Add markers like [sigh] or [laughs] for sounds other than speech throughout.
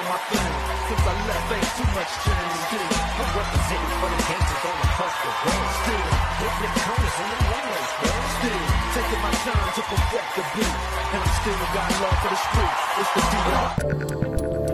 doing my thing. Since I left, ain't too much change. Still, I'm representing for the gangsters all across the world. Still, hitting the corners on the runways, girl. Still, taking my time to perfect the beat. And I still got love for the street. It's the D.R.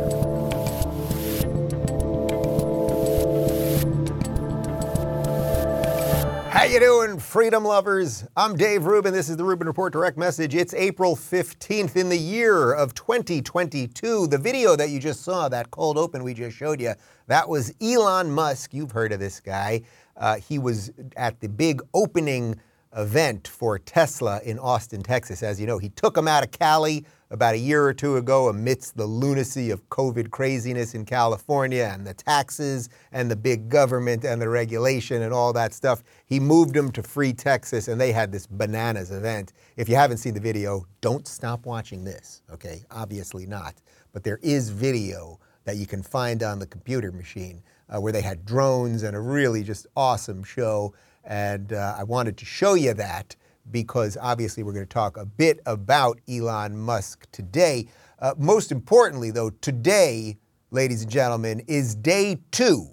you doing, freedom lovers? I'm Dave Rubin. This is the Rubin Report Direct Message. It's April 15th in the year of 2022. The video that you just saw, that cold open we just showed you, that was Elon Musk. You've heard of this guy. Uh, he was at the big opening event for Tesla in Austin, Texas. As you know, he took him out of Cali about a year or two ago amidst the lunacy of COVID craziness in California and the taxes and the big government and the regulation and all that stuff. He moved them to free Texas and they had this bananas event. If you haven't seen the video, don't stop watching this, okay? Obviously not. But there is video that you can find on the computer machine uh, where they had drones and a really just awesome show. And uh, I wanted to show you that because obviously we're going to talk a bit about Elon Musk today. Uh, most importantly, though, today, ladies and gentlemen, is day two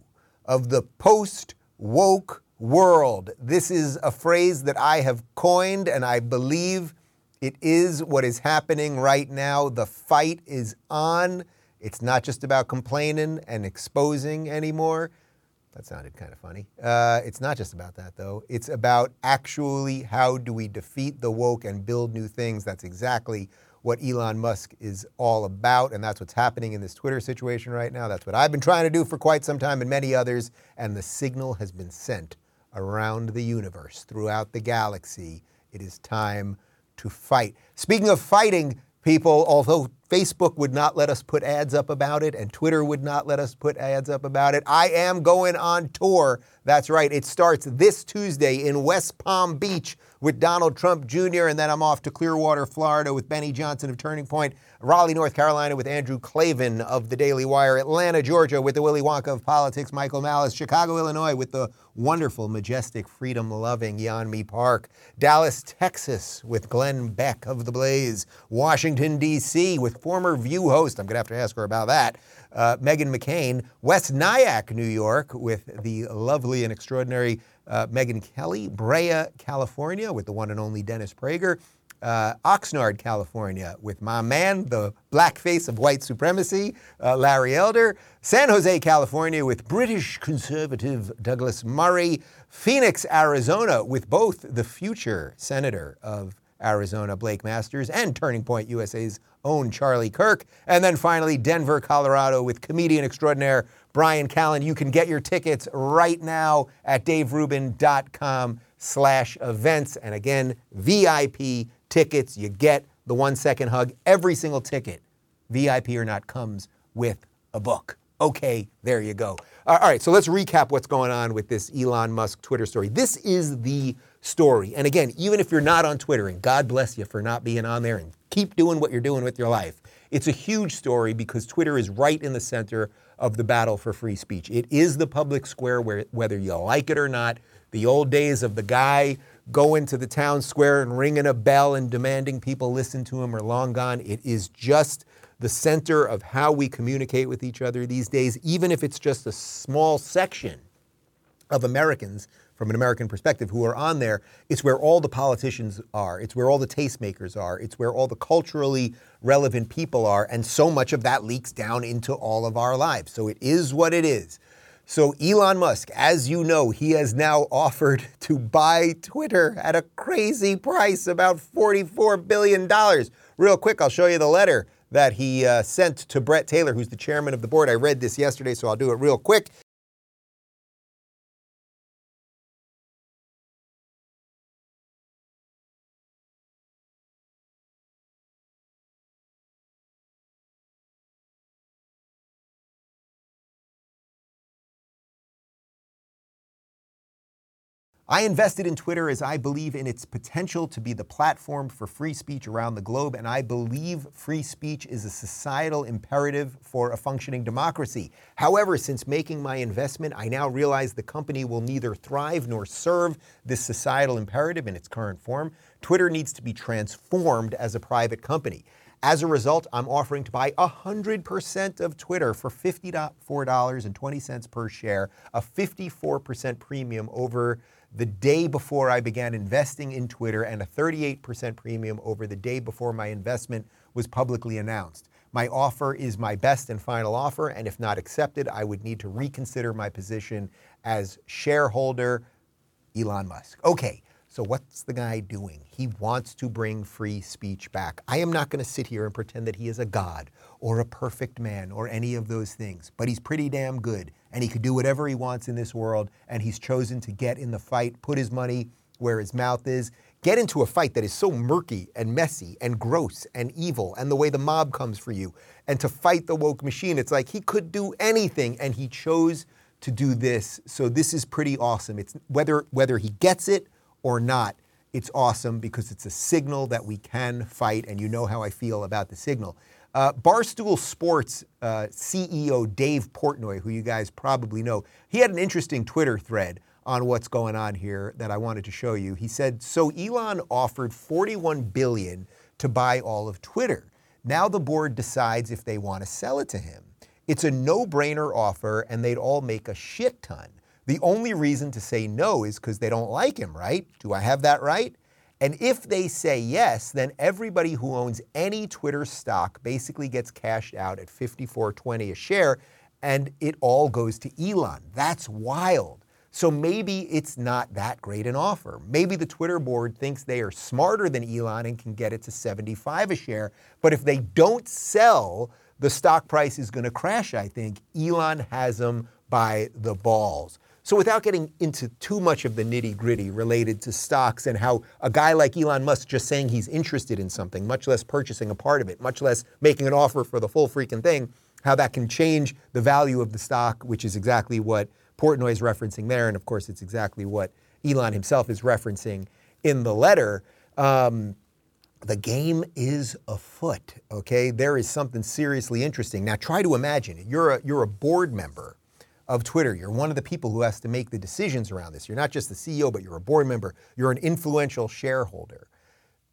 of the post woke world. This is a phrase that I have coined, and I believe it is what is happening right now. The fight is on. It's not just about complaining and exposing anymore. That sounded kind of funny. Uh, it's not just about that, though. It's about actually how do we defeat the woke and build new things. That's exactly what Elon Musk is all about, and that's what's happening in this Twitter situation right now. That's what I've been trying to do for quite some time, and many others. And the signal has been sent around the universe, throughout the galaxy. It is time to fight. Speaking of fighting, people, although Facebook would not let us put ads up about it and Twitter would not let us put ads up about it, I am going on tour. That's right, it starts this Tuesday in West Palm Beach with Donald Trump Jr., and then I'm off to Clearwater, Florida with Benny Johnson of Turning Point, Raleigh, North Carolina with Andrew Klavan of the Daily Wire, Atlanta, Georgia with the Willy Wonka of Politics, Michael Malice, Chicago, Illinois with the wonderful, majestic, freedom loving Yeonmi Park, Dallas, Texas with Glenn Beck of The Blaze, Washington, D.C. with former View host, I'm going to have to ask her about that, uh, Meghan McCain, West Nyack, New York with the lovely and extraordinary uh, Megyn Kelly, Brea, California with the one and only Dennis Prager, uh, Oxnard, California, with my man, the black face of white supremacy, uh, Larry Elder, San Jose, California, with British conservative Douglas Murray, Phoenix, Arizona, with both the future senator of Arizona, Blake Masters, and Turning Point USA's own Charlie Kirk. And then finally, Denver, Colorado, with comedian extraordinaire Bryan Callen. You can get your tickets right now at daverubin.com slash events. And again, VIP tickets, you get the one second hug. Every single ticket, VIP or not, comes with a book. Okay, there you go. All right, so let's recap what's going on with this Elon Musk Twitter story. This is the story. And again, even if you're not on Twitter, and God bless you for not being on there and keep doing what you're doing with your life, it's a huge story because Twitter is right in the center of the battle for free speech. It is the public square where, whether you like it or not, the old days of the guy going to the town square and ringing a bell and demanding people listen to him are long gone. It is just the center of how we communicate with each other these days, even if it's just a small section of Americans from an American perspective who are on there. It's where all the politicians are, it's where all the tastemakers are, it's where all the culturally relevant people are, and so much of that leaks down into all of our lives. So it is what it is. So, Elon Musk, as you know, he has now offered [laughs] to buy Twitter at a crazy price, about $44 billion. Real quick, I'll show you the letter that he uh, sent to Bret Taylor, who's the chairman of the board. I read this yesterday, so I'll do it real quick. I invested in Twitter as I believe in its potential to be the platform for free speech around the globe, and I believe free speech is a societal imperative for a functioning democracy. However, since making my investment, I now realize the company will neither thrive nor serve this societal imperative in its current form. Twitter needs to be transformed as a private company. As a result, I'm offering to buy 100% of Twitter for $54.20 per share, a 54% premium over the day before I began investing in Twitter, and a 38% premium over the day before my investment was publicly announced. My offer is my best and final offer, and if not accepted, I would need to reconsider my position as shareholder Elon Musk. Okay, so what's the guy doing? He wants to bring free speech back. I am not going to sit here and pretend that he is a god or a perfect man or any of those things, but he's pretty damn good and he could do whatever he wants in this world and he's chosen to get in the fight, put his money where his mouth is, get into a fight that is so murky and messy and gross and evil and the way the mob comes for you and to fight the woke machine. It's like he could do anything and he chose to do this. So this is pretty awesome. It's whether whether he gets it or not, it's awesome because it's a signal that we can fight, and you know how I feel about the signal. Uh, Barstool Sports uh, CEO Dave Portnoy, who you guys probably know, he had an interesting Twitter thread on what's going on here that I wanted to show you. He said, "So Elon offered 41 billion to buy all of Twitter. Now the board decides if they want to sell it to him. It's a no-brainer offer, and they'd all make a shit ton." The only reason to say no is because they don't like him, right? Do I have that right? And if they say yes, then everybody who owns any Twitter stock basically gets cashed out at 54.20 a share and it all goes to Elon. That's wild. So maybe it's not that great an offer. Maybe the Twitter board thinks they are smarter than Elon and can get it to 75 a share, but if they don't sell, the stock price is going to crash, I think. Elon has them by the balls. So, without getting into too much of the nitty gritty related to stocks and how a guy like Elon Musk just saying he's interested in something, much less purchasing a part of it, much less making an offer for the full freaking thing, how that can change the value of the stock, which is exactly what Portnoy is referencing there. And of course, it's exactly what Elon himself is referencing in the letter. Um, the game is afoot, okay? There is something seriously interesting. Now, try to imagine you're a, you're a board member of Twitter. You're one of the people who has to make the decisions around this. You're not just the CEO, but you're a board member. You're an influential shareholder.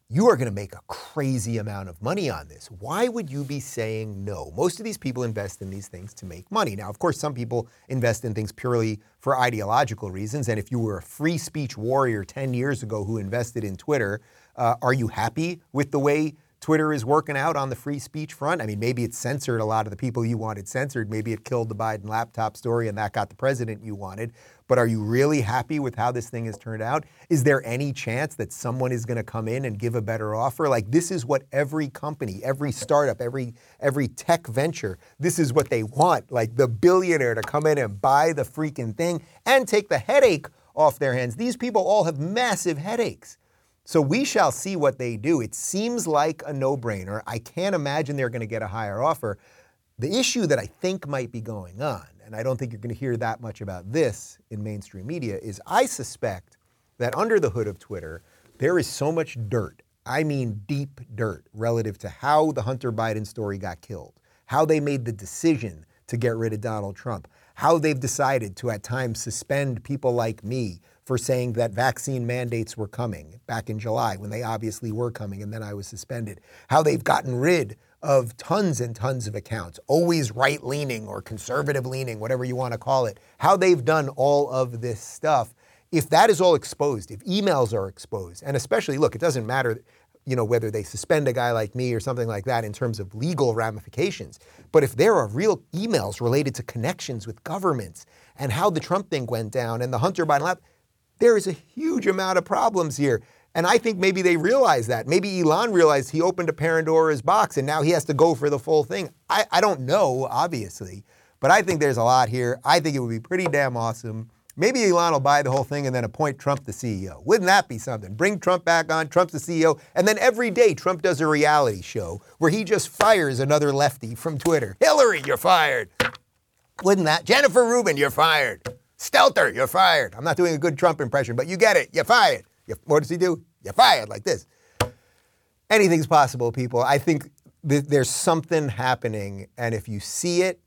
You are going to make a crazy amount of money on this. Why would you be saying no? Most of these people invest in these things to make money. Now, of course, some people invest in things purely for ideological reasons. And if you were a free speech warrior 10 years ago who invested in Twitter, uh, are you happy with the way Twitter is working out on the free speech front. I mean, maybe it censored a lot of the people you wanted censored. Maybe it killed the Biden laptop story and that got the president you wanted. But are you really happy with how this thing has turned out? Is there any chance that someone is going to come in and give a better offer? Like this is what every company, every startup, every every tech venture, this is what they want. Like the billionaire to come in and buy the freaking thing and take the headache off their hands. These people all have massive headaches. So we shall see what they do. It seems like a no brainer. I can't imagine they're going to get a higher offer. The issue that I think might be going on, and I don't think you're going to hear that much about this in mainstream media, is I suspect that under the hood of Twitter, there is so much dirt. I mean, deep dirt relative to how the Hunter Biden story got killed, how they made the decision to get rid of Donald Trump, how they've decided to at times suspend people like me for saying that vaccine mandates were coming back in July when they obviously were coming and then I was suspended. How they've gotten rid of tons and tons of accounts, always right leaning or conservative leaning, whatever you want to call it. How they've done all of this stuff. If that is all exposed, if emails are exposed, and especially, look, it doesn't matter you know, whether they suspend a guy like me or something like that in terms of legal ramifications. But if there are real emails related to connections with governments and how the Trump thing went down and the Hunter Biden lab, there is a huge amount of problems here. And I think maybe they realize that. Maybe Elon realized he opened a Pandora's box and now he has to go for the full thing. I, I don't know, obviously, but I think there's a lot here. I think it would be pretty damn awesome. Maybe Elon will buy the whole thing and then appoint Trump the CEO. Wouldn't that be something? Bring Trump back on, Trump's the CEO, and then every day Trump does a reality show where he just fires another lefty from Twitter. Hillary, you're fired. Wouldn't that? Jennifer Rubin, you're fired. Stelter, you're fired. I'm not doing a good Trump impression, but you get it. You're fired. You, what does he do? You're fired like this. Anything's possible, people. I think th- there's something happening, and if you see it,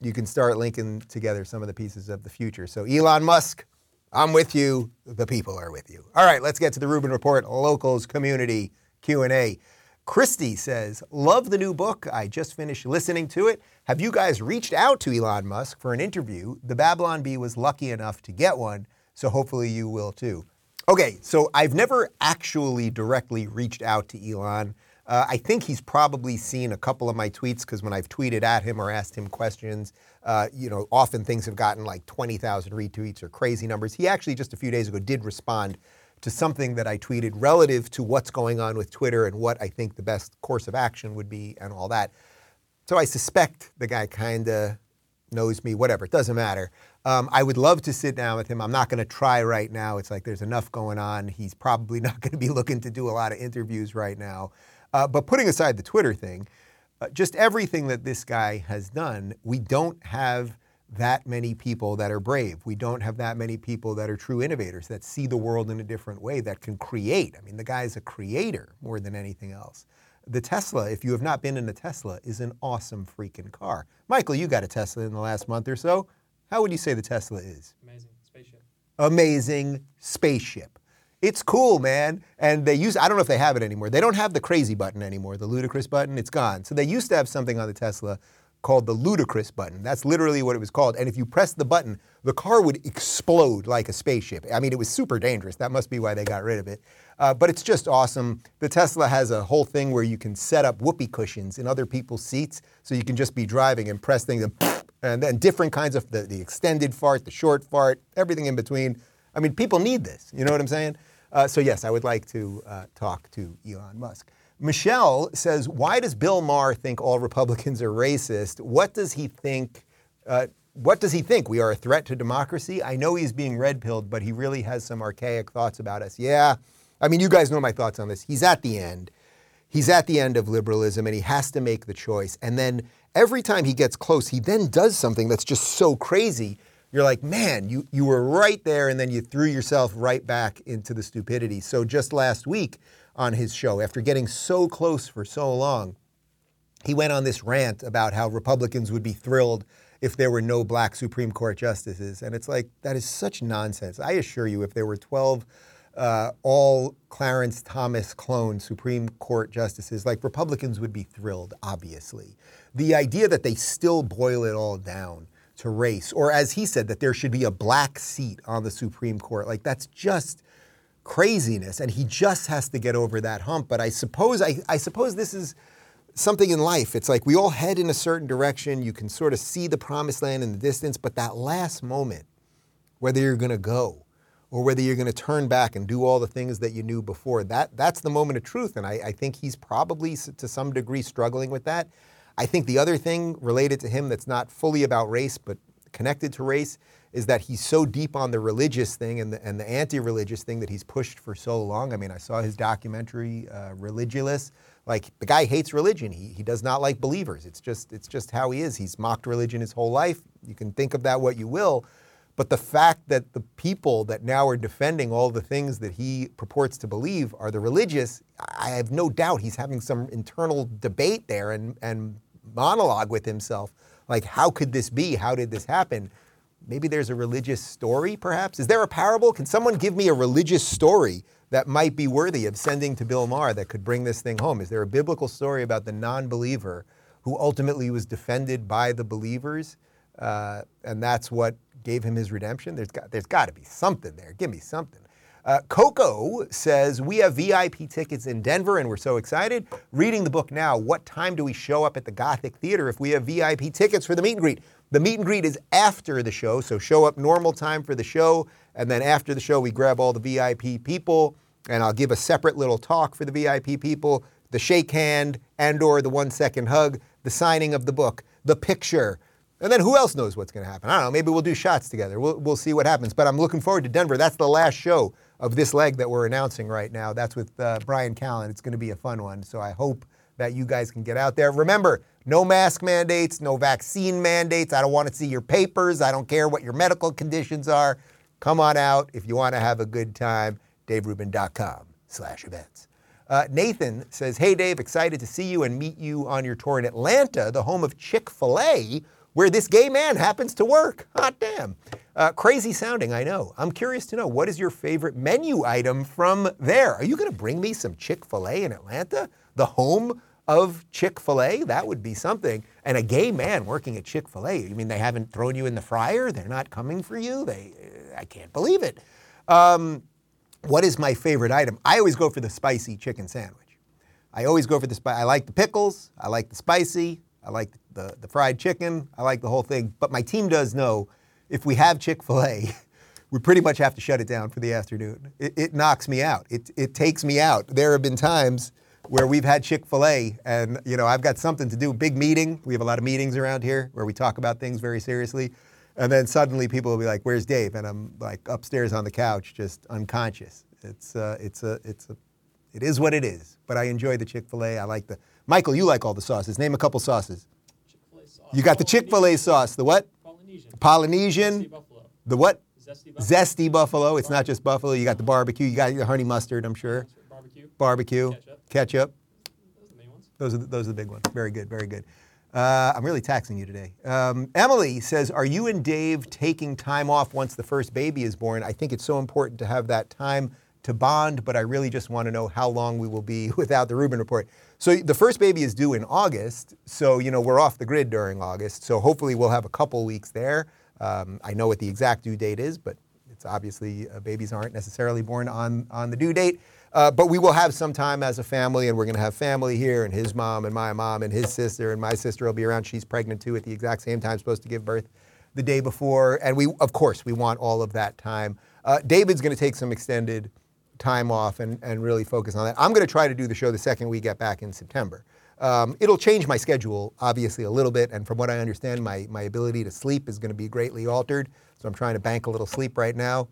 you can start linking together some of the pieces of the future. So, Elon Musk, I'm with you. The people are with you. All right, let's get to the Rubin Report Locals Community Q&A. Christy says, Love the new book. I just finished listening to it. Have you guys reached out to Elon Musk for an interview? The Babylon Bee was lucky enough to get one, so hopefully you will too. Okay, so I've never actually directly reached out to Elon. Uh, I think he's probably seen a couple of my tweets because when I've tweeted at him or asked him questions, uh, you know, often things have gotten like 20,000 retweets or crazy numbers. He actually just a few days ago did respond to something that I tweeted relative to what's going on with Twitter and what I think the best course of action would be and all that. So I suspect the guy kind of knows me, whatever, it doesn't matter. Um, I would love to sit down with him. I'm not going to try right now. It's like there's enough going on. He's probably [laughs] not going to be looking to do a lot of interviews right now. Uh, but putting aside the Twitter thing, uh, just everything that this guy has done, we don't have that many people that are brave. We don't have that many people that are true innovators, that see the world in a different way, that can create. I mean, the guy is a creator more than anything else. The Tesla, if you have not been in a Tesla, is an awesome freaking car. Michael, you got a Tesla in the last month or so. How would you say the Tesla is? Amazing spaceship. Amazing spaceship. It's cool, man. And they use, I don't know if they have it anymore. They don't have the crazy button anymore, the ludicrous button. It's gone. So they used to have something on the Tesla called the ludicrous button. That's literally what it was called. And if you press the button, the car would explode like a spaceship. I mean, it was super dangerous. That must be why they got rid of it. Uh, but it's just awesome. The Tesla has a whole thing where you can set up whoopee cushions in other people's seats, so you can just be driving and press things, and, and then different kinds of the, the extended fart, the short fart, everything in between. I mean, people need this. You know what I'm saying? Uh, so yes, I would like to uh, talk to Elon Musk. Michelle says, why does Bill Maher think all Republicans are racist? What does he think? What does he think? We are a threat to democracy? I know he's being red pilled, but he really has some archaic thoughts about us. Yeah, I mean, you guys know my thoughts on this. He's at the end. He's at the end of liberalism and he has to make the choice. And then every time he gets close, he then does something that's just so crazy. You're like, man, you, you were right there, and then you threw yourself right back into the stupidity. So just last week, on his show after getting so close for so long. He went on this rant about how Republicans would be thrilled if there were no black Supreme Court justices. And it's like, that is such nonsense. I assure you, if there were 12 uh, all Clarence Thomas clone Supreme Court justices, like Republicans would be thrilled, obviously. The idea that they still boil it all down to race, or as he said, that there should be a black seat on the Supreme Court, like that's just craziness, and he just has to get over that hump. But I suppose I, I suppose this is something in life. It's like we all head in a certain direction. You can sort of see the promised land in the distance, but that last moment, whether you're going to go or whether you're going to turn back and do all the things that you knew before, that that's the moment of truth. And I, I think he's probably to some degree struggling with that. I think the other thing related to him that's not fully about race but connected to race is that he's so deep on the religious thing and the, and the anti-religious thing that he's pushed for so long. I mean, I saw his documentary, uh, Religulous. Like the guy hates religion. He, he does not like believers. It's just it's just how he is. He's mocked religion his whole life. You can think of that what you will, but the fact that the people that now are defending all the things that he purports to believe are the religious, I have no doubt he's having some internal debate there and, and monologue with himself. Like, how could this be? How did this happen? maybe there's a religious story, perhaps? Is there a parable? Can someone give me a religious story that might be worthy of sending to Bill Maher that could bring this thing home? Is there a biblical story about the non believer who ultimately was defended by the believers? Uh, and that's what gave him his redemption? There's got, there's got to be something there. Give me something. Uh, Coco says, We have VIP tickets in Denver and we're so excited. Reading the book now, what time do we show up at the Gothic Theater if we have VIP tickets for the meet and greet? The meet and greet is after the show, so show up normal time for the show, and then after the show, we grab all the VIP people, and I'll give a separate little talk for the VIP people, the shake hand and or the one second hug, the signing of the book, the picture, and then who else knows what's going to happen? I don't know. Maybe we'll do shots together. We'll, we'll see what happens. But I'm looking forward to Denver. That's the last show of this leg that we're announcing right now. That's with uh, Bryan Callen. It's going to be a fun one. So I hope that you guys can get out there. Remember, no mask mandates, no vaccine mandates. I don't want to see your papers. I don't care what your medical conditions are. Come on out if you want to have a good time. DaveRubin.com slash events. Uh, Nathan says, Hey, Dave, excited to see you and meet you on your tour in Atlanta, the home of Chick fil A, where this gay man happens to work. Hot damn. Uh, crazy sounding, I know. I'm curious to know what is your favorite menu item from there? Are you going to bring me some Chick fil A in Atlanta, the home of Chick fil A? That would be something. And a gay man working at Chick fil A. You mean they haven't thrown you in the fryer? They're not coming for you? They, I can't believe it. Um, what is my favorite item? I always go for the spicy chicken sandwich. I always go for the spicy. I like the pickles. I like the spicy. I like the, the fried chicken. I like the whole thing. But my team does know if we have Chick fil A, [laughs] we pretty much have to shut it down for the afternoon. It, it, knocks me out. It, it takes me out. There have been times where we've had Chick fil A and, you know, I've got something to do, big meeting. We have a lot of meetings around here where we talk about things very seriously. And then suddenly people will be like, "Where's Dave?" And I'm like upstairs on the couch, just unconscious. It's uh, it's a it's a it is what it is. But I enjoy the Chick Fil A. I like the Michael. You like all the sauces. Name a couple sauces. Chick-fil-A sauce. You got the Chick Fil A sauce. The what? Polynesian. Polynesian. Buffalo. The what? Zesty buffalo. Zesty buffalo. It's not just buffalo. You got the barbecue. You got your honey mustard. I'm sure. Barbecue. Barbecue. Ketchup. Ketchup. Those are the main ones. Those are the, those are the big ones. Very good, very good. Uh, I'm really taxing you today. Um, Emily says, "Are you and Dave taking time off once the first baby is born? I think it's so important to have that time to bond, but I really just want to know how long we will be [laughs] without the Rubin report." So the first baby is due in August, so you know we're off the grid during August. So hopefully we'll have a couple weeks there. Um, I know what the exact due date is, but it's obviously uh, babies aren't necessarily born on on the due date. Uh, but we will have some time as a family, and we're going to have family here, and his mom, and my mom, and his sister, and my sister will be around. She's pregnant too at the exact same time, supposed to give birth the day before. And we, of course, we want all of that time. Uh, David's going to take some extended time off and, and really focus on that. I'm going to try to do the show the second we get back in September. Um, it'll change my schedule, obviously, a little bit. And from what I understand, my, my ability to sleep is going to be greatly altered. So I'm trying to bank a little sleep right now.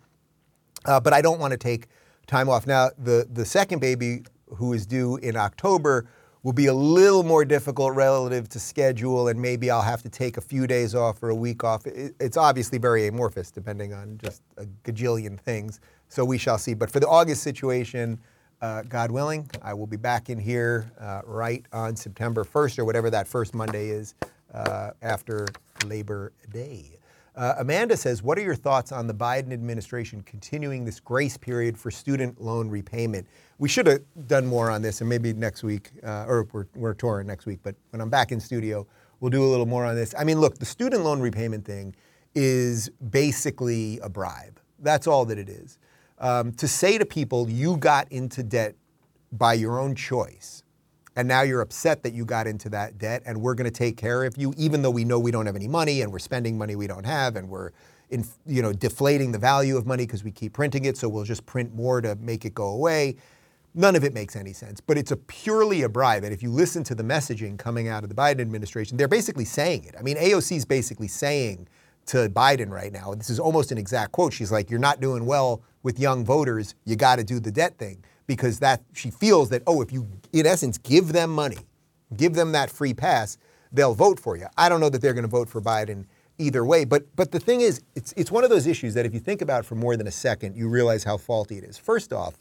Uh, but I don't want to take time off. Now, the, the second baby, who is due in October, will be a little more difficult relative to schedule, and maybe I'll have to take a few days off or a week off. It, it's obviously very amorphous, depending on just a gajillion things. So we shall see. But for the August situation, uh, God willing, I will be back in here uh, right on September 1st or whatever that first Monday is uh, after Labor Day. Uh, Amanda says, What are your thoughts on the Biden administration continuing this grace period for student loan repayment? We should have done more on this, and maybe next week, uh, or we're, we're touring next week, but when I'm back in studio, we'll do a little more on this. I mean, look, the student loan repayment thing is basically a bribe. That's all that it is. Um, to say to people, you got into debt by your own choice, and now you're upset that you got into that debt and we're going to take care of you even though we know we don't have any money and we're spending money we don't have and we're in, you know deflating the value of money because we keep printing it so we'll just print more to make it go away. None of it makes any sense but it's a purely a bribe and if you listen to the messaging coming out of the Biden administration they're basically saying it. I mean AOC is basically saying to Biden right now this is almost an exact quote she's like you're not doing well with young voters you got to do the debt thing because that she feels that oh if you in essence give them money give them that free pass they'll vote for you. I don't know that they're going to vote for biden either way but but the thing is it's it's one of those issues that if you think about for more than a second you realize how faulty it is. First off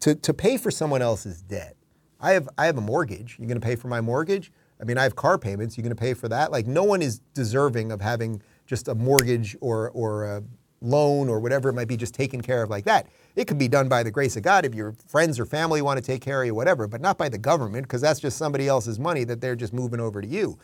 to to pay for someone else's debt i have i have a mortgage. You're going to pay for my mortgage? I mean i have car payments. You're going to pay for that? Like no one is deserving of having just a mortgage or or a loan or whatever it might be just taken care of like that it could be done by the grace of God if your friends or family want to take care of you, whatever, but not by the government because that's just somebody else's money that they're just moving over to you.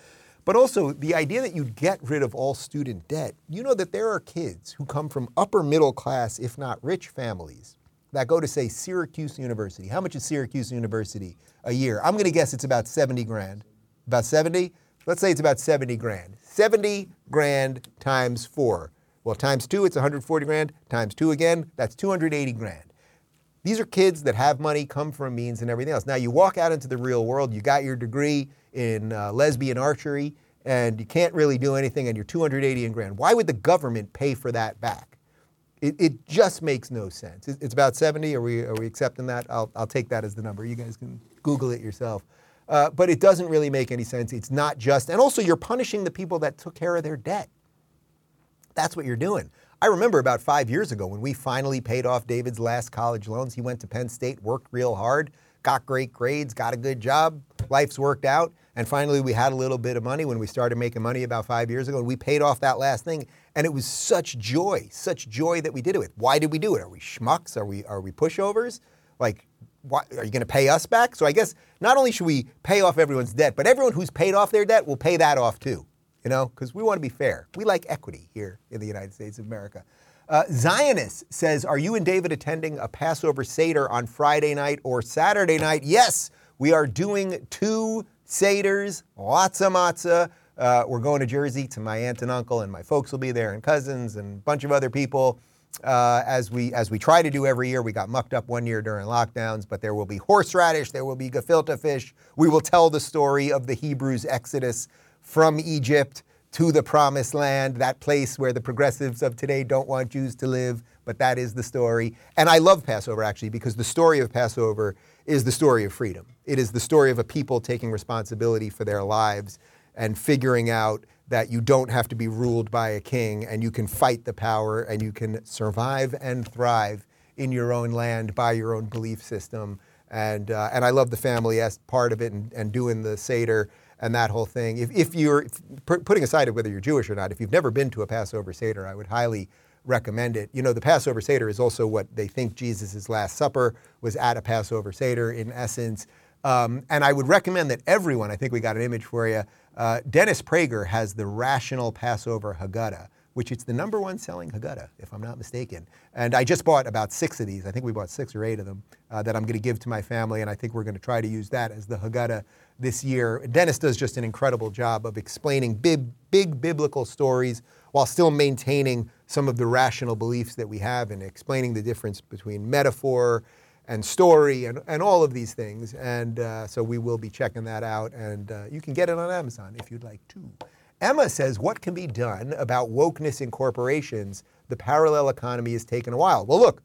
But also, the idea that you'd get rid of all student debt, you know that there are kids who come from upper middle class, if not rich families, that go to, say, Syracuse University. How much is Syracuse University a year? I'm going to guess it's about 70 grand. About 70? Let's say it's about 70 grand. 70 grand times four. Well, times two, it's 140 grand. Times two again, that's 280 grand. These are kids that have money, come from means, and everything else. Now, you walk out into the real world, you got your degree in uh, lesbian archery, and you can't really do anything, and you're 280 grand. Why would the government pay for that back? It, it just makes no sense. It's about 70. Are we, are we accepting that? I'll, I'll take that as the number. You guys can Google it yourself. Uh, but it doesn't really make any sense. It's not just, and also you're punishing the people that took care of their debt. That's what you're doing. I remember about five years ago when we finally paid off David's last college loans. He went to Penn State, worked real hard, got great grades, got a good job, life's worked out. And finally, we had a little bit of money when we started making money about five years ago, and we paid off that last thing. And it was such joy, such joy that we did it with. Why did we do it? Are we schmucks? Are we are we pushovers? Like, why, are you going to pay us back? So I guess not only should we pay off everyone's debt, but everyone who's paid off their debt will pay that off too. You know, because we want to be fair. We like equity here in the United States of America. Uh, Zionist says, Are you and David attending a Passover Seder on Friday night or Saturday night? Yes, we are doing two Seders, lots of matzah. Uh, we're going to Jersey to my aunt and uncle, and my folks will be there, and cousins, and a bunch of other people. Uh, as we as we try to do every year, we got mucked up one year during lockdowns, but there will be horseradish, there will be gefilte fish. We will tell the story of the Hebrews' exodus from Egypt to the promised land, that place where the progressives of today don't want Jews to live, but that is the story. And I love Passover actually because the story of Passover is the story of freedom. It is the story of a people taking responsibility for their lives and figuring out that you don't have to be ruled by a king and you can fight the power and you can survive and thrive in your own land by your own belief system. And, uh, and I love the family as part of it and, and doing the Seder and that whole thing. If, if you're if, putting aside whether you're Jewish or not, if you've never been to a Passover Seder, I would highly recommend it. You know, the Passover Seder is also what they think Jesus' Last Supper was at a Passover Seder in essence. Um, and I would recommend that everyone, I think we got an image for you, uh, Dennis Prager has the Rational Passover Haggadah, which it's the number one selling Haggadah, if I'm not mistaken. And I just bought about six of these. I think we bought six or eight of them uh, that I'm going to give to my family, and I think we're going to try to use that as the Haggadah this year. Dennis does just an incredible job of explaining big, big biblical stories while still maintaining some of the rational beliefs that we have and explaining the difference between metaphor and story and, and all of these things. And uh, so we will be checking that out. And uh, you can get it on Amazon if you'd like to. Emma says, What can be done about wokeness in corporations? The parallel economy has taken a while. Well, look,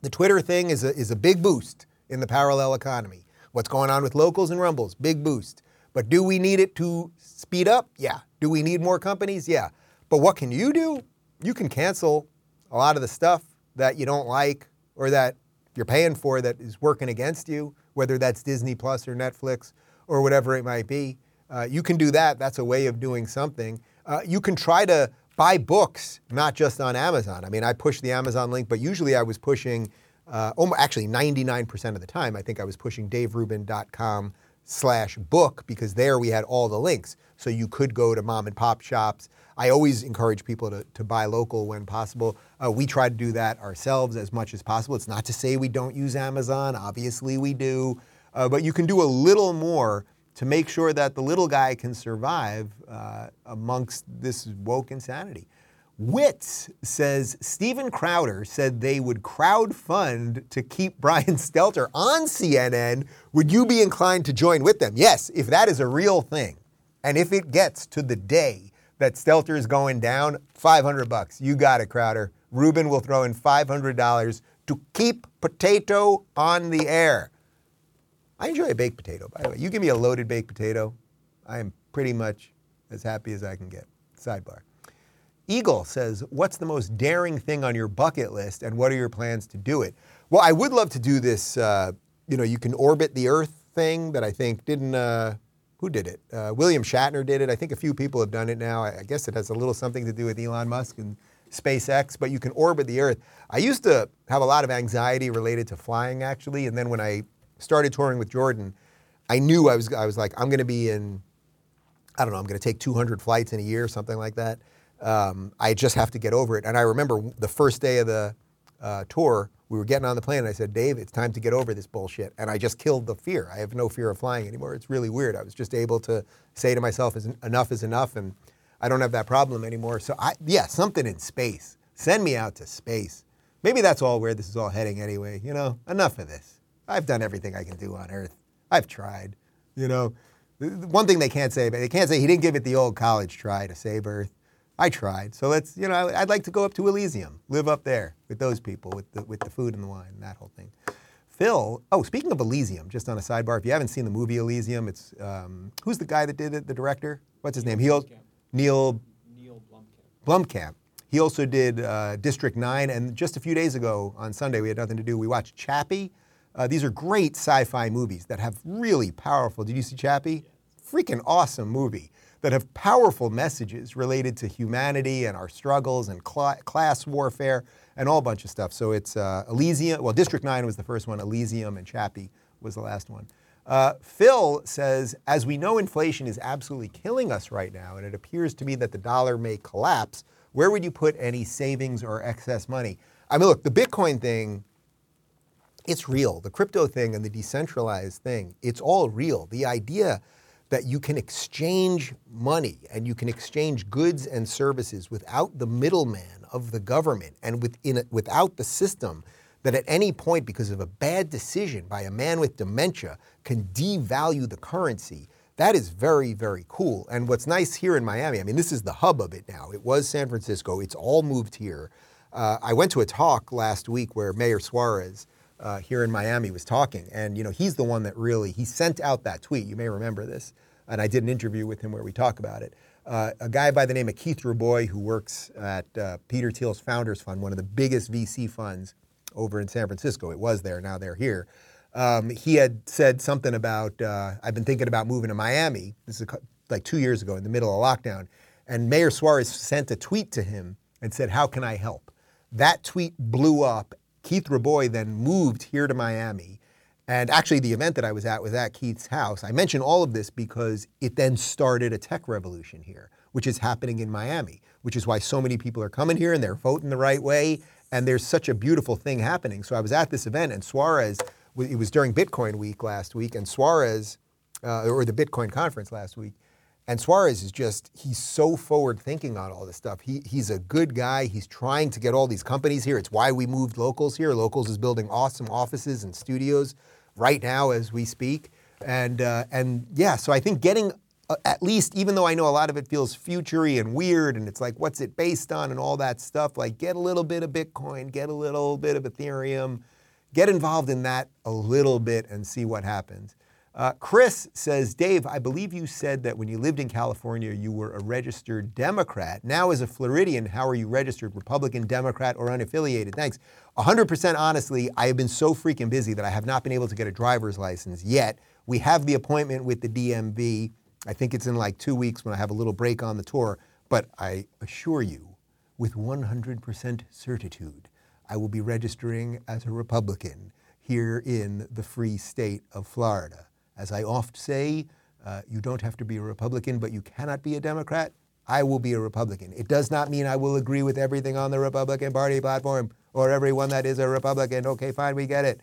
the Twitter thing is a, is a big boost in the parallel economy. What's going on with locals and rumbles? Big boost. But do we need it to speed up? Yeah. Do we need more companies? Yeah. But what can you do? You can cancel a lot of the stuff that you don't like or that you're paying for that is working against you, whether that's Disney Plus or Netflix or whatever it might be. Uh, you can do that. That's a way of doing something. Uh, you can try to buy books, not just on Amazon. I mean, I push the Amazon link, but usually I was pushing, uh, actually 99% of the time, I think I was pushing daverubin.com slash book because there we had all the links. So you could go to mom and pop shops. I always encourage people to, to buy local when possible. Uh, we try to do that ourselves as much as possible. It's not to say we don't use Amazon, obviously we do, uh, but you can do a little more to make sure that the little guy can survive uh, amongst this woke insanity. Wits says Stephen Crowder said they would crowdfund to keep [laughs] Brian Stelter on CNN. Would you be inclined to join with them? Yes, if that is a real thing. And if it gets to the day that Stelter is going down, 500 bucks. You got it, Crowder. Rubin will throw in $500 to keep potato on the air. I enjoy a baked potato, by the way. You give me a loaded baked potato, I am pretty much as happy as I can get. Sidebar. Eagle says, What's the most daring thing on your bucket list and what are your plans to do it? Well, I would love to do this, uh, you know, you can orbit the Earth thing that I think didn't, uh, who did it? Uh, William Shatner did it. I think a few people have done it now. I, I guess it has a little something to do with Elon Musk and SpaceX, but you can orbit the Earth. I used to have a lot of anxiety related to flying, actually, and then when I started touring with Jordan, I knew I was, I was like, I'm going to be in, I don't know, I'm going to take 200 flights in a year, or something like that. Um, I just have to get over it. And I remember the first day of the uh, tour, we were getting on the plane, and I said, Dave, it's time to get over this bullshit. And I just killed the fear. I have no fear of flying anymore. It's really weird. I was just able to say to myself, enough is enough, and I don't have that problem anymore. So, I, yeah, something in space. Send me out to space. Maybe that's all where this is all heading anyway. You know, enough of this. I've done everything I can do on Earth. I've tried. You know, one thing they can't say, but they can't say he didn't give it the old college try to save Earth. I tried. So let's, you know, I'd like to go up to Elysium, live up there with those people, with the, with the food and the wine and that whole thing. Phil, oh, speaking of Elysium, just on a sidebar, if you haven't seen the movie Elysium, it's, um, who's the guy that did it, the director? What's his name? He, Neill Neill Blumkamp. Blomkamp. He also did uh, District 9, and just a few days ago on Sunday, we had nothing to do. We watched Chappie, Uh, these are great sci-fi movies that have really powerful. Did you see Chappie? Freaking awesome movie that have powerful messages related to humanity and our struggles and cla class warfare and all bunch of stuff. So it's uh, Elysium. Well, District Nine was the first one. Elysium and Chappie was the last one. Uh, Phil says, as we know, inflation is absolutely killing us right now, and it appears to me that the dollar may collapse. Where would you put any savings or excess money? I mean, look, the Bitcoin thing, it's real. The crypto thing and the decentralized thing, it's all real. The idea that you can exchange money and you can exchange goods and services without the middleman of the government and within it, without the system that at any point, because of a bad decision by a man with dementia, can devalue the currency. That is very, very cool. And what's nice here in Miami, I mean, this is the hub of it now. It was San Francisco, it's all moved here. Uh, I went to a talk last week where Mayor Suarez uh, here in Miami was talking, and you know he's the one that really he sent out that tweet. You may remember this, and I did an interview with him where we talk about it. Uh, a guy by the name of Keith Rabois, who works at uh, Peter Thiel's Founders Fund, one of the biggest VC funds over in San Francisco. It was there, now they're here. Um, he had said something about, uh, I've been thinking about moving to Miami. This is like two years ago in the middle of lockdown. And Mayor Suarez sent a tweet to him and said, How can I help? That tweet blew up. Keith Rabois then moved here to Miami. And actually, the event that I was at was at Keith's house. I mention all of this because it then started a tech revolution here, which is happening in Miami, which is why so many people are coming here and they're voting the right way. And there's such a beautiful thing happening. So I was at this event, and Suarez, it was during Bitcoin week last week, and Suarez, uh, or the Bitcoin conference last week, and Suarez is just, he's so forward thinking on all this stuff. He, he's a good guy. He's trying to get all these companies here. It's why we moved Locals here. Locals is building awesome offices and studios right now as we speak. And, uh, and yeah, so I think getting uh, at least, even though I know a lot of it feels futury and weird and it's like, what's it based on and all that stuff, like get a little bit of Bitcoin, get a little bit of Ethereum, get involved in that a little bit and see what happens. Uh, Chris says, Dave, I believe you said that when you lived in California, you were a registered Democrat. Now, as a Floridian, how are you registered? Republican, Democrat, or unaffiliated? Thanks. 100% honestly, I have been so freaking busy that I have not been able to get a driver's license yet. We have the appointment with the DMV. I think it's in like two weeks when I have a little break on the tour. But I assure you, with 100% certitude, I will be registering as a Republican here in the free state of Florida. As I oft say, uh, you don't have to be a Republican, but you cannot be a Democrat. I will be a Republican. It does not mean I will agree with everything on the Republican Party platform or everyone that is a Republican. Okay, fine, we get it.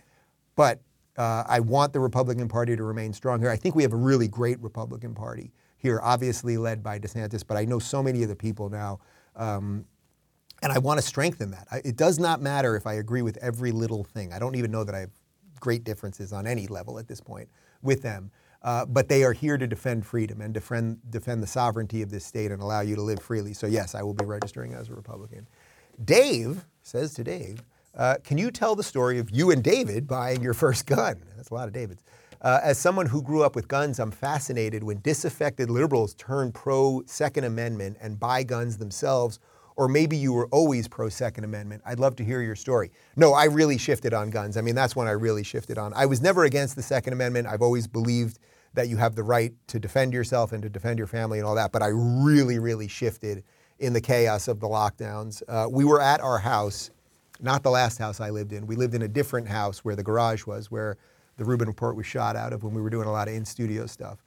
But uh, I want the Republican Party to remain strong here. I think we have a really great Republican Party here, obviously led by DeSantis, but I know so many of the people now. Um, and I want to strengthen that. I, it does not matter if I agree with every little thing. I don't even know that I have great differences on any level at this point with them. Uh, but they are here to defend freedom and defend, defend the sovereignty of this state and allow you to live freely. So, yes, I will be registering as a Republican. Dave says to Dave, uh, can you tell the story of you and David buying your first gun? That's a lot of Davids. Uh, as someone who grew up with guns, I'm fascinated when disaffected liberals turn pro Second Amendment and buy guns themselves or maybe you were always pro Second Amendment. I'd love to hear your story. No, I really shifted on guns. I mean, that's when I really shifted on. I was never against the Second Amendment. I've always believed that you have the right to defend yourself and to defend your family and all that. But I really, really shifted in the chaos of the lockdowns. Uh, we were at our house, not the last house I lived in. We lived in a different house where the garage was, where the Rubin Report was shot out of when we were doing a lot of in studio stuff.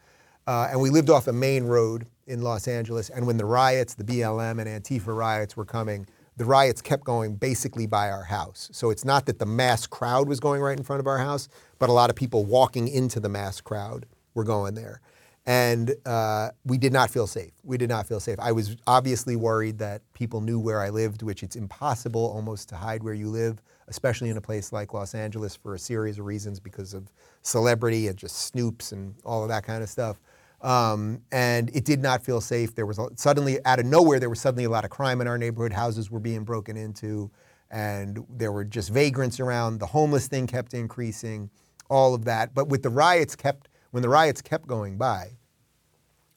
Uh, and we lived off a main road in Los Angeles. And when the riots, the BLM and Antifa riots were coming, the riots kept going basically by our house. So it's not that the mass crowd was going right in front of our house, but a lot of people walking into the mass crowd were going there. And uh, we did not feel safe. We did not feel safe. I was obviously worried that people knew where I lived, which it's impossible almost to hide where you live, especially in a place like Los Angeles for a series of reasons because of celebrity and just snoops and all of that kind of stuff. Um, and it did not feel safe. There was a, suddenly, out of nowhere, there was suddenly a lot of crime in our neighborhood. Houses were being broken into, and there were just vagrants around. The homeless thing kept increasing, all of that. But with the riots kept, when the riots kept going by,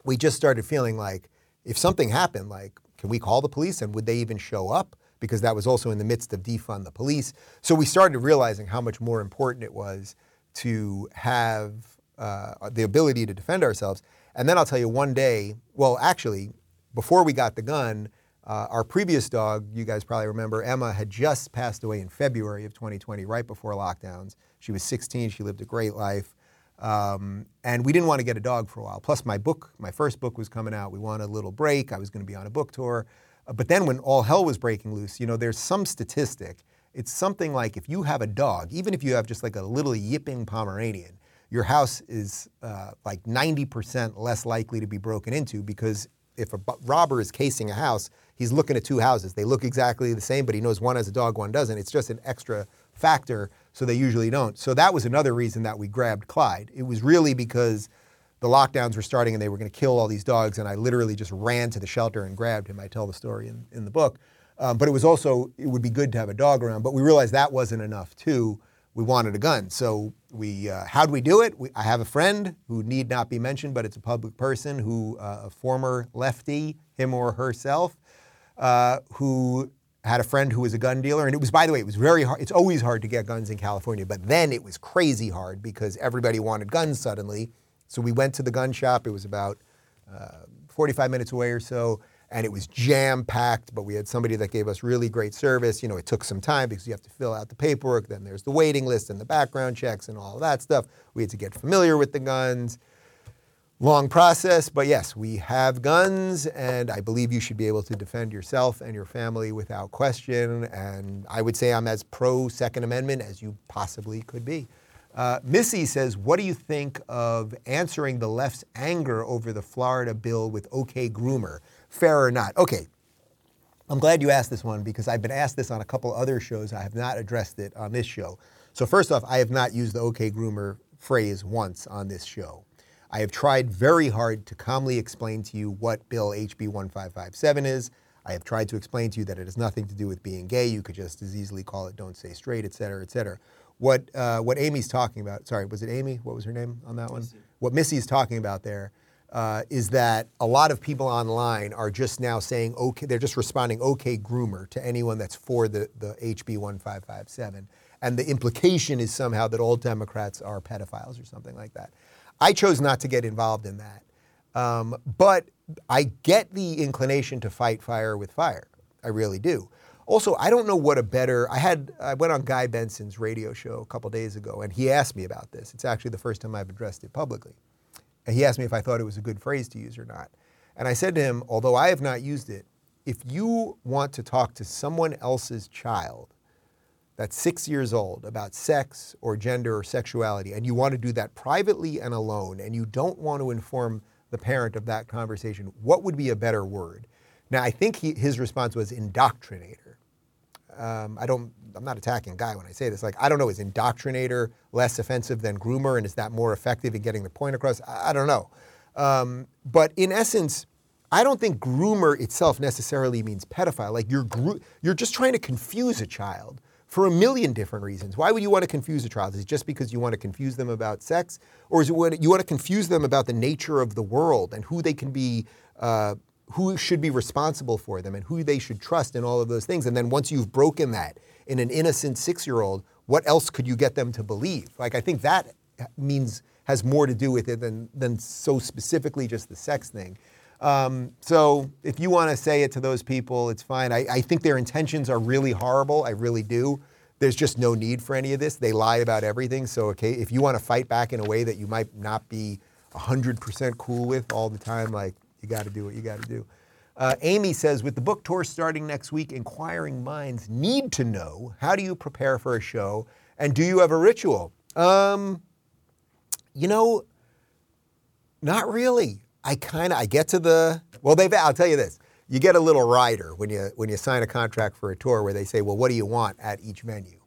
we just started feeling like if something happened, like, can we call the police and would they even show up? because that was also in the midst of defund the police. So we started realizing how much more important it was to have uh, the ability to defend ourselves. And then I'll tell you one day, well, actually, before we got the gun, uh, our previous dog, you guys probably remember, Emma, had just passed away in February of 2020, right before lockdowns. She was 16. She lived a great life. Um, and we didn't want to get a dog for a while. Plus, my book, my first book was coming out. We wanted a little break. I was going to be on a book tour. Uh, but then when all hell was breaking loose, you know, there's some statistic. It's something like if you have a dog, even if you have just like a little yipping Pomeranian, your house is uh, like 90% less likely to be broken into because if a robber is casing a house, he's looking at two houses. They look exactly the same, but he knows one has a dog, one doesn't. It's just an extra factor, so they usually don't. So that was another reason that we grabbed Clyde. It was really because the lockdowns were starting and they were going to kill all these dogs, and I literally just ran to the shelter and grabbed him. I tell the story in, in the book. Um, but it was also, it would be good to have a dog around, but we realized that wasn't enough too. We wanted a gun. So we, uh, how'd we do it? We, I have a friend who need not be mentioned, but it's a public person who, uh, a former lefty, him or herself, uh, who had a friend who was a gun dealer. And it was, by the way, it was very hard. It's always hard to get guns in California, but then it was crazy hard because everybody wanted guns suddenly. So we went to the gun shop. It was about uh, 45 minutes away or so and it was jam packed, but we had somebody that gave us really great service. You know, it took some time because you have to fill out the paperwork, then there's the waiting list and the background checks and all that stuff. We had to get familiar with the guns. Long process, but yes, we have guns, and I believe you should be able to defend yourself and your family without question. And I would say I'm as pro Second Amendment as you possibly could be. Uh, Missy says, What do you think of answering the left's anger over the Florida bill with OK Groomer? Fair or not. Okay, I'm glad you asked this one because I've been asked this on a couple other shows. I have not addressed it on this show. So, first off, I have not used the OK Groomer phrase once on this show. I have tried very hard to calmly explain to you what Bill HB 1557 is. I have tried to explain to you that it has nothing to do with being gay. You could just as easily call it "Don't Say Straight," et cetera, et cetera. What uh, what Amy's talking about? Sorry, was it Amy? What was her name on that one? Missy. What Missy's talking about there uh, is that a lot of people online are just now saying, okay, they're just responding, okay, groomer to anyone that's for the, the HB 1557. And the implication is somehow that all Democrats are pedophiles or something like that. I chose not to get involved in that. Um, but I get the inclination to fight fire with fire. I really do. Also, I don't know what a better. I had I went on Guy Benson's radio show a couple days ago, and he asked me about this. It's actually the first time I've addressed it publicly. He asked me if I thought it was a good phrase to use or not. And I said to him, although I have not used it, if you want to talk to someone else's child that's six years old about sex or gender or sexuality, and you want to do that privately and alone, and you don't want to inform the parent of that conversation, what would be a better word? Now, I think he, his response was indoctrinator. Um, I don't, I'm not attacking a guy when I say this. Like, I don't know, is indoctrinator less offensive than groomer, and is that more effective in getting the point across? I, I don't know. Um, but in essence, I don't think groomer itself necessarily means pedophile. Like you're gro- you're just trying to confuse a child for a million different reasons. Why would you want to confuse a child? Is it just because you want to confuse them about sex, or is it you want to confuse them about the nature of the world and who they can be? Uh, who should be responsible for them and who they should trust and all of those things. And then once you've broken that in an innocent six year old, what else could you get them to believe? Like, I think that means has more to do with it than, than so specifically just the sex thing. Um, so if you want to say it to those people, it's fine. I, I think their intentions are really horrible. I really do. There's just no need for any of this. They lie about everything. So, okay, if you want to fight back in a way that you might not be 100% cool with all the time, like you got to do what you got to do. Uh, Amy says, with the book tour starting next week, inquiring minds need to know how do you prepare for a show and do you have a ritual? Um, you know, not really. I kind of I get to the well. They've I'll tell you this: you get a little rider when you when you sign a contract for a tour where they say, well, what do you want at each venue?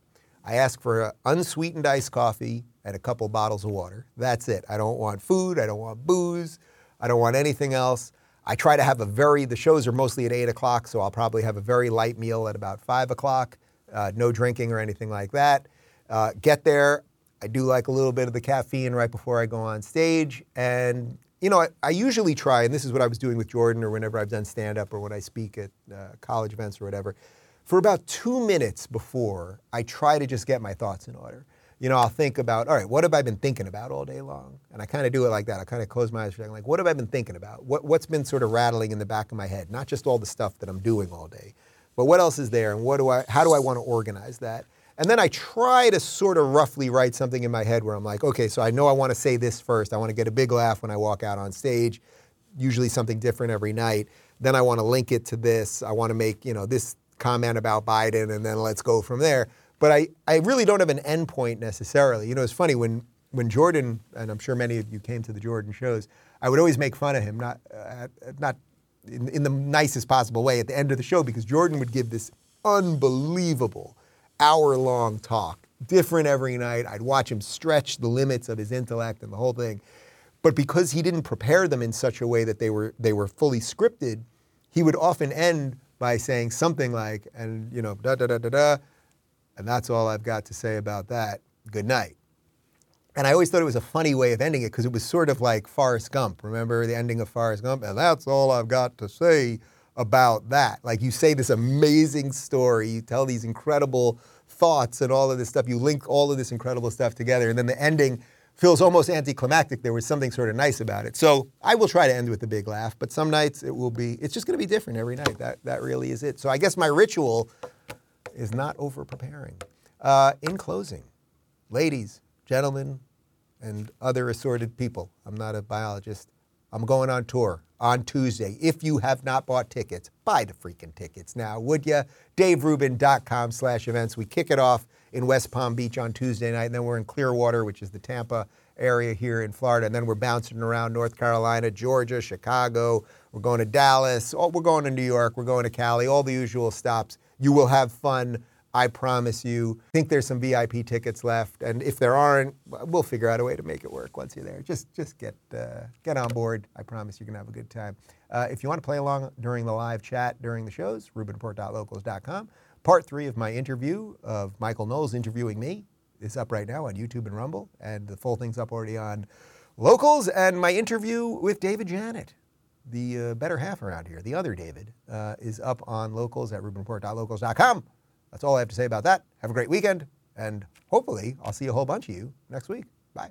I ask for unsweetened iced coffee and a couple bottles of water. That's it. I don't want food. I don't want booze. I don't want anything else. I try to have a very, the shows are mostly at 8 o'clock, so I'll probably have a very light meal at about 5 o'clock. Uh, no drinking or anything like that. Uh, get there. I do like a little bit of the caffeine right before I go on stage. And, you know, I, I usually try, and this is what I was doing with Jordan or whenever I've done stand up or when I speak at uh, college events or whatever. for about two minutes before I try to just get my thoughts in order. You know, I'll think about, all right, what have I been thinking about all day long? And I kind of do it like that. I kind of close my eyes for a second, like, what have I been thinking about? What, what's been sort of rattling in the back of my head? Not just all the stuff that I'm doing all day, but what else is there and what do I, how do I want to organize that? And then I try to sort of roughly write something in my head where I'm like, okay, so I know I want to say this first. I want to get a big laugh when I walk out on stage, usually something different every night. Then I want to link it to this. I want to make, you know, this comment about Biden and then let's go from there. But I, I really don't have an endpoint necessarily. You know, it's funny when when Jordan, and I'm sure many of you came to the Jordan shows, I would always make fun of him, not uh, not in, in the nicest possible way at the end of the show because Jordan would give this unbelievable hour long talk, different every night. I'd watch him stretch the limits of his intellect and the whole thing. But because he didn't prepare them in such a way that they were they were fully scripted, he would often end by saying something like, and you know, da da da da da, and that's all I've got to say about that. Good night. And I always thought it was a funny way of ending it because it was sort of like Forrest Gump. Remember the ending of Forrest Gump? And that's all I've got to say about that. Like you say this amazing story, you tell these incredible thoughts and all of this stuff, you link all of this incredible stuff together, and then the ending feels almost anticlimactic. There was something sort of nice about it. So I will try to end with a big laugh, but some nights it will be, it's just going to be different every night. That, that really is it. So I guess my ritual is not over preparing. Uh, in closing, ladies, gentlemen, and other assorted people, I'm not a biologist. I'm going on tour on Tuesday. If you have not bought tickets, buy the freaking tickets now, would you? DaveRubin.com slash events. We kick it off in West Palm Beach on Tuesday night, and then we're in Clearwater, which is the Tampa area here in Florida, and then we're bouncing around North Carolina, Georgia, Chicago. We're going to Dallas. Oh, we're going to New York. We're going to Cali. All the usual stops. You will have fun. I promise you. I think there's some VIP tickets left, and if there aren't, we'll figure out a way to make it work once you're there. Just just get uh, get on board. I promise you're gonna have a good time. Uh, if you want to play along during the live chat during the shows, RubinReport.locals.com. Part three of my interview of Michael Knowles interviewing me is up right now on YouTube and Rumble, and the full thing's up already on Locals. And my interview with David Janet, the uh, better half around here, the other David, uh, is up on Locals at RubinReport.locals.com. That's all I have to say about that. Have a great weekend, and hopefully I'll see a whole bunch of you next week. Bye.